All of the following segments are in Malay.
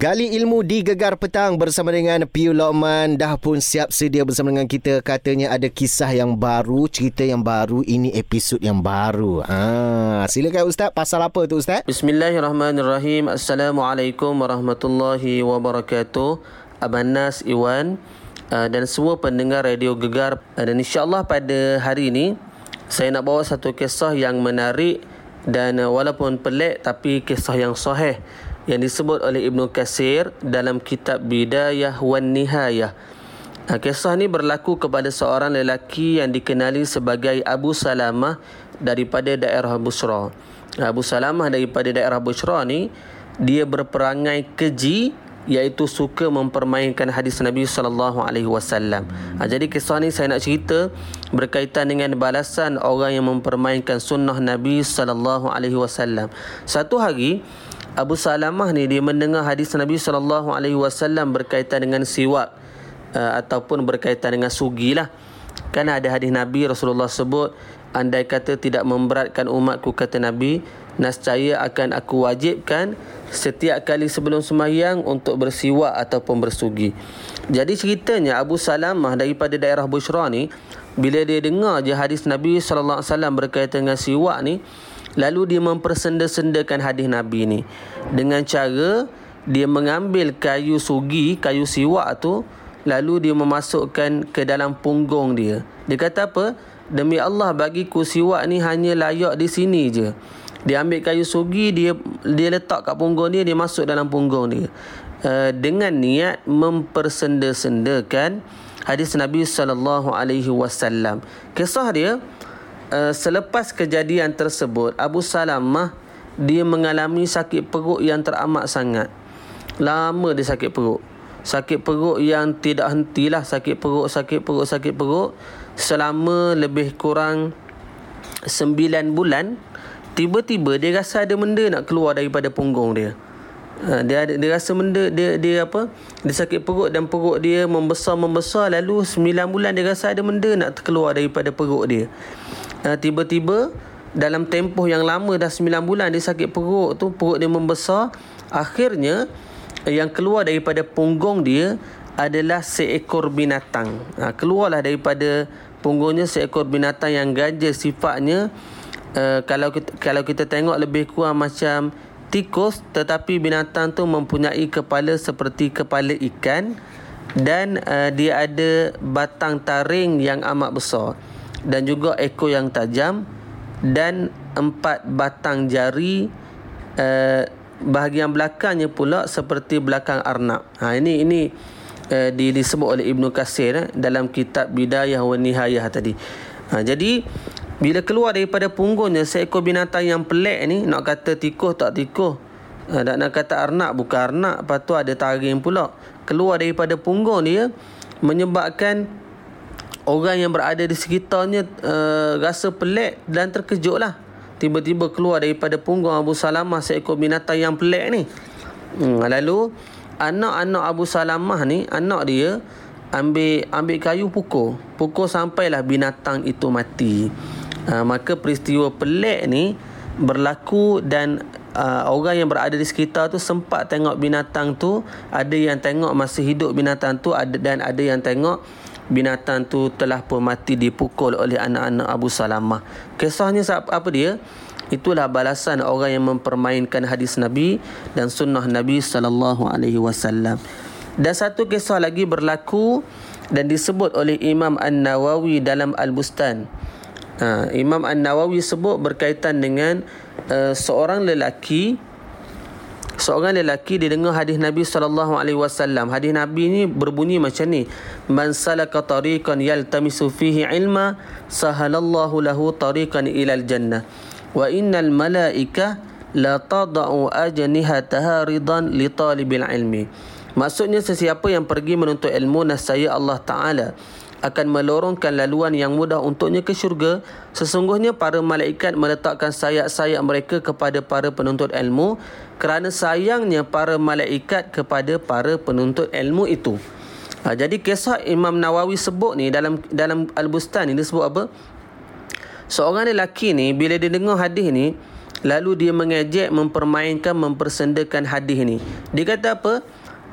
Gali ilmu di Gegar Petang bersama dengan Piu Lokman dah pun siap sedia bersama dengan kita. Katanya ada kisah yang baru, cerita yang baru, ini episod yang baru. Ha, silakan Ustaz, pasal apa tu Ustaz? Bismillahirrahmanirrahim. Assalamualaikum warahmatullahi wabarakatuh. Abang Nas Iwan uh, dan semua pendengar Radio Gegar uh, dan insya-Allah pada hari ini saya nak bawa satu kisah yang menarik dan uh, walaupun pelik tapi kisah yang sahih yang disebut oleh Ibnu Kasir dalam kitab Bidayah wan Nihayah. Ha, kisah ini berlaku kepada seorang lelaki yang dikenali sebagai Abu Salamah daripada daerah Busra. Ha, Abu Salamah daripada daerah Busra ni dia berperangai keji iaitu suka mempermainkan hadis Nabi sallallahu alaihi wasallam. Ha, jadi kisah ni saya nak cerita berkaitan dengan balasan orang yang mempermainkan sunnah Nabi sallallahu alaihi wasallam. Satu hari Abu Salamah ni dia mendengar hadis Nabi sallallahu alaihi wasallam berkaitan dengan siwak uh, ataupun berkaitan dengan sugi lah. Kan ada hadis Nabi Rasulullah sebut andai kata tidak memberatkan umatku kata Nabi nascaya akan aku wajibkan setiap kali sebelum sembahyang untuk bersiwak ataupun bersugi. Jadi ceritanya Abu Salamah daripada daerah Bushra ni bila dia dengar je hadis Nabi sallallahu alaihi wasallam berkaitan dengan siwak ni Lalu dia mempersenda-sendakan hadis Nabi ni dengan cara dia mengambil kayu sugi, kayu siwak tu lalu dia memasukkan ke dalam punggung dia. Dia kata apa? Demi Allah bagiku siwak ni hanya layak di sini je. Dia ambil kayu sugi, dia dia letak kat punggung dia, dia masuk dalam punggung dia. Uh, dengan niat mempersenda-sendakan hadis Nabi sallallahu alaihi wasallam. Kisah dia uh, selepas kejadian tersebut Abu Salamah dia mengalami sakit perut yang teramat sangat. Lama dia sakit perut. Sakit perut yang tidak hentilah sakit perut, sakit perut, sakit perut selama lebih kurang 9 bulan. Tiba-tiba dia rasa ada benda nak keluar daripada punggung dia. Ha, dia dia rasa benda dia dia apa? Dia sakit perut dan perut dia membesar membesar lalu 9 bulan dia rasa ada benda nak keluar daripada perut dia uh, tiba-tiba dalam tempoh yang lama dah 9 bulan dia sakit perut tu perut dia membesar akhirnya yang keluar daripada punggung dia adalah seekor binatang. Ha, keluarlah daripada punggungnya seekor binatang yang ganja sifatnya uh, kalau kita, kalau kita tengok lebih kurang macam tikus tetapi binatang tu mempunyai kepala seperti kepala ikan dan uh, dia ada batang taring yang amat besar dan juga ekor yang tajam dan empat batang jari uh, bahagian belakangnya pula seperti belakang arnab. Ha ini ini uh, di, disebut oleh Ibnu Kasir eh, dalam kitab Bidayah wa Nihayah tadi. Ha jadi bila keluar daripada punggungnya seekor binatang yang pelik ni nak kata tikus tak tikus. Ha, nak kata arnab bukan arnab, tu ada taring pula. Keluar daripada punggung dia menyebabkan orang yang berada di sekitarnya uh, rasa pelik dan terkejut lah. Tiba-tiba keluar daripada punggung Abu Salamah seekor binatang yang pelik ni. Hmm, lalu anak-anak Abu Salamah ni, anak dia ambil ambil kayu pukul. Pukul sampailah binatang itu mati. Uh, maka peristiwa pelik ni berlaku dan uh, orang yang berada di sekitar tu sempat tengok binatang tu. Ada yang tengok masih hidup binatang tu ada dan ada yang tengok binatang tu telah pun mati dipukul oleh anak-anak Abu Salamah. Kisahnya apa dia? Itulah balasan orang yang mempermainkan hadis Nabi dan sunnah Nabi sallallahu alaihi wasallam. Dan satu kisah lagi berlaku dan disebut oleh Imam An-Nawawi dalam Al-Bustan. Ha, Imam An-Nawawi sebut berkaitan dengan uh, seorang lelaki seorang lelaki dia dengar hadis Nabi sallallahu alaihi wasallam. Hadis Nabi ni berbunyi macam ni. Man salaka tariqan yaltamisu fihi ilma sahalallahu lahu tariqan ila al-jannah. Wa innal malaika la tad'u ajnihataha ridan li talibil ilmi. Maksudnya sesiapa yang pergi menuntut ilmu nasaya Allah Taala akan melorongkan laluan yang mudah untuknya ke syurga. Sesungguhnya para malaikat meletakkan sayap-sayap mereka kepada para penuntut ilmu kerana sayangnya para malaikat kepada para penuntut ilmu itu. Ha, jadi kisah Imam Nawawi sebut ni dalam dalam Al-Bustan ni dia sebut apa? Seorang lelaki ni bila dia dengar hadis ni lalu dia mengejek mempermainkan mempersendakan hadis ni. Dia kata apa?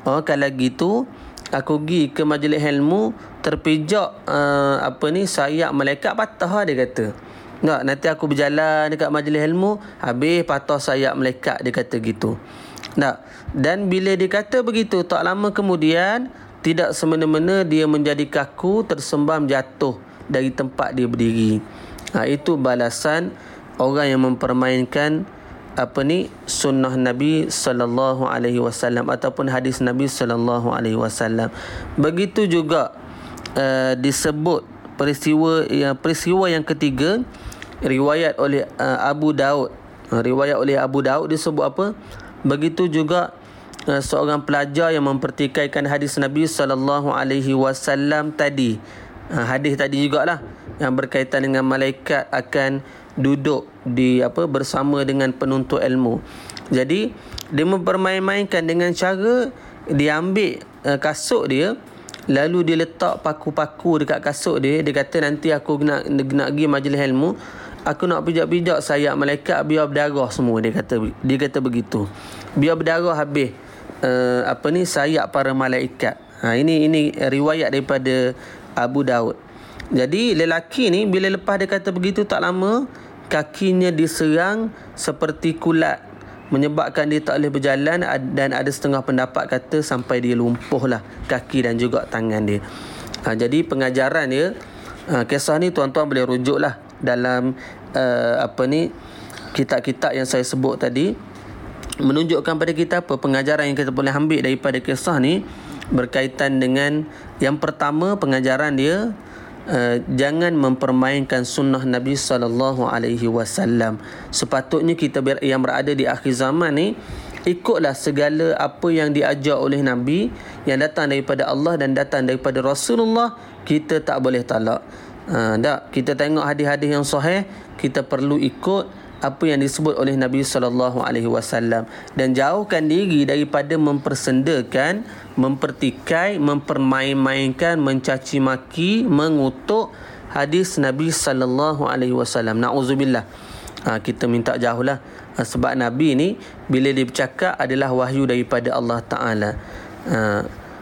Oh kalau gitu aku pergi ke majlis ilmu terpijak uh, apa ni sayap malaikat patah lah dia kata. Tak, nanti aku berjalan dekat majlis ilmu habis patah sayap malaikat dia kata gitu. Tak, dan bila dia kata begitu tak lama kemudian tidak semena-mena dia menjadi kaku tersembam jatuh dari tempat dia berdiri. Ha, itu balasan orang yang mempermainkan apa ni sunnah Nabi sallallahu alaihi wasallam ataupun hadis Nabi sallallahu alaihi wasallam. Begitu juga uh, disebut peristiwa yang peristiwa yang ketiga riwayat oleh uh, Abu Daud. Riwayat oleh Abu Daud disebut apa? Begitu juga uh, seorang pelajar yang mempertikaikan hadis Nabi sallallahu alaihi wasallam tadi. Uh, hadis tadi jugalah yang berkaitan dengan malaikat akan duduk di apa bersama dengan penuntut ilmu. Jadi dia mempermain-mainkan dengan cara dia ambil uh, kasut dia lalu dia letak paku-paku dekat kasut dia. Dia kata nanti aku nak nak pergi majlis ilmu aku nak pijak-pijak sayap malaikat biar berdarah semua dia kata dia kata begitu. Biar berdarah habis uh, apa ni sayap para malaikat. Ha ini ini riwayat daripada Abu Daud. Jadi lelaki ni bila lepas dia kata begitu tak lama kakinya diserang seperti kulat menyebabkan dia tak boleh berjalan dan ada setengah pendapat kata sampai dia lumpuh lah kaki dan juga tangan dia. Ha, jadi pengajaran dia ha, kisah ni tuan-tuan boleh rujuk lah dalam uh, apa ni kitab-kitab yang saya sebut tadi menunjukkan pada kita apa pengajaran yang kita boleh ambil daripada kisah ni berkaitan dengan yang pertama pengajaran dia Uh, jangan mempermainkan sunnah Nabi sallallahu alaihi wasallam. Sepatutnya kita ber- yang berada di akhir zaman ni ikutlah segala apa yang diajar oleh Nabi yang datang daripada Allah dan datang daripada Rasulullah, kita tak boleh talak. Ha, tak? Kita tengok hadis-hadis yang sahih, kita perlu ikut apa yang disebut oleh Nabi sallallahu alaihi wasallam dan jauhkan diri daripada mempersendakan, mempertikai, mempermain-mainkan, mencaci maki, mengutuk hadis Nabi sallallahu alaihi wasallam. Nauzubillah. Ha, kita minta jauhlah ha, sebab Nabi ni bila dia bercakap adalah wahyu daripada Allah Taala. Ha,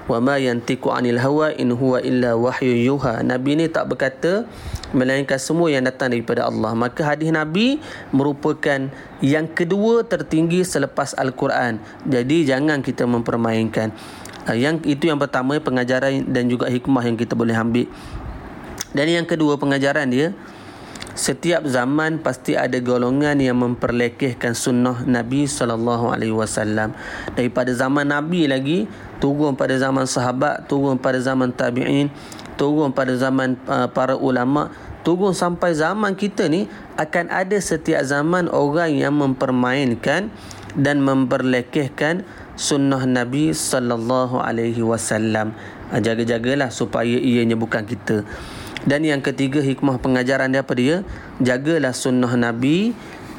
wa ma yantiqu anil hawa in huwa illa wahyu yuha. Nabi ni tak berkata melainkan semua yang datang daripada Allah. Maka hadis nabi merupakan yang kedua tertinggi selepas al-Quran. Jadi jangan kita mempermainkan. Ah, yang itu yang pertama pengajaran dan juga hikmah yang kita boleh ambil. Dan yang kedua pengajaran dia setiap zaman pasti ada golongan yang memperlekehkan sunnah Nabi sallallahu alaihi wasallam. Daripada zaman Nabi lagi turun pada zaman sahabat turun pada zaman tabi'in turun pada zaman uh, para ulama turun sampai zaman kita ni akan ada setiap zaman orang yang mempermainkan dan memperlekehkan sunnah Nabi sallallahu alaihi wasallam. Ah, jaga-jagalah supaya ianya bukan kita dan yang ketiga hikmah pengajaran dia apa dia? Jagalah sunnah Nabi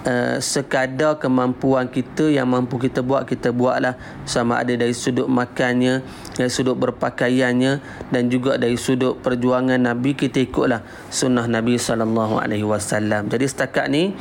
uh, sekadar kemampuan kita yang mampu kita buat kita buatlah sama ada dari sudut makannya, dari sudut berpakaiannya dan juga dari sudut perjuangan Nabi kita ikutlah sunnah Nabi sallallahu alaihi wasallam. Jadi setakat ni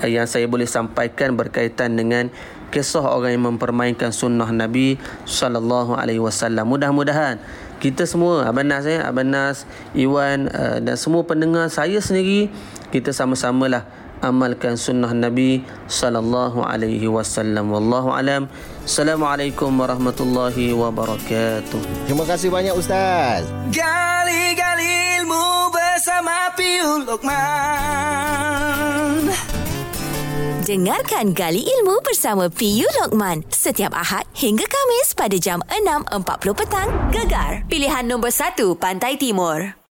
uh, yang saya boleh sampaikan berkaitan dengan kisah orang yang mempermainkan sunnah Nabi sallallahu alaihi wasallam. Mudah-mudahan kita semua Abang Nas eh Abang Nas Iwan uh, dan semua pendengar saya sendiri kita sama-samalah amalkan sunnah Nabi sallallahu alaihi wasallam. Wallahu alam. Assalamualaikum warahmatullahi wabarakatuh. Terima kasih banyak ustaz. Gali-gali ilmu bersama Piul Lokman Dengarkan Gali Ilmu bersama PU Lokman setiap Ahad hingga Kamis pada jam 6.40 petang. Gegar, pilihan nombor 1 Pantai Timur.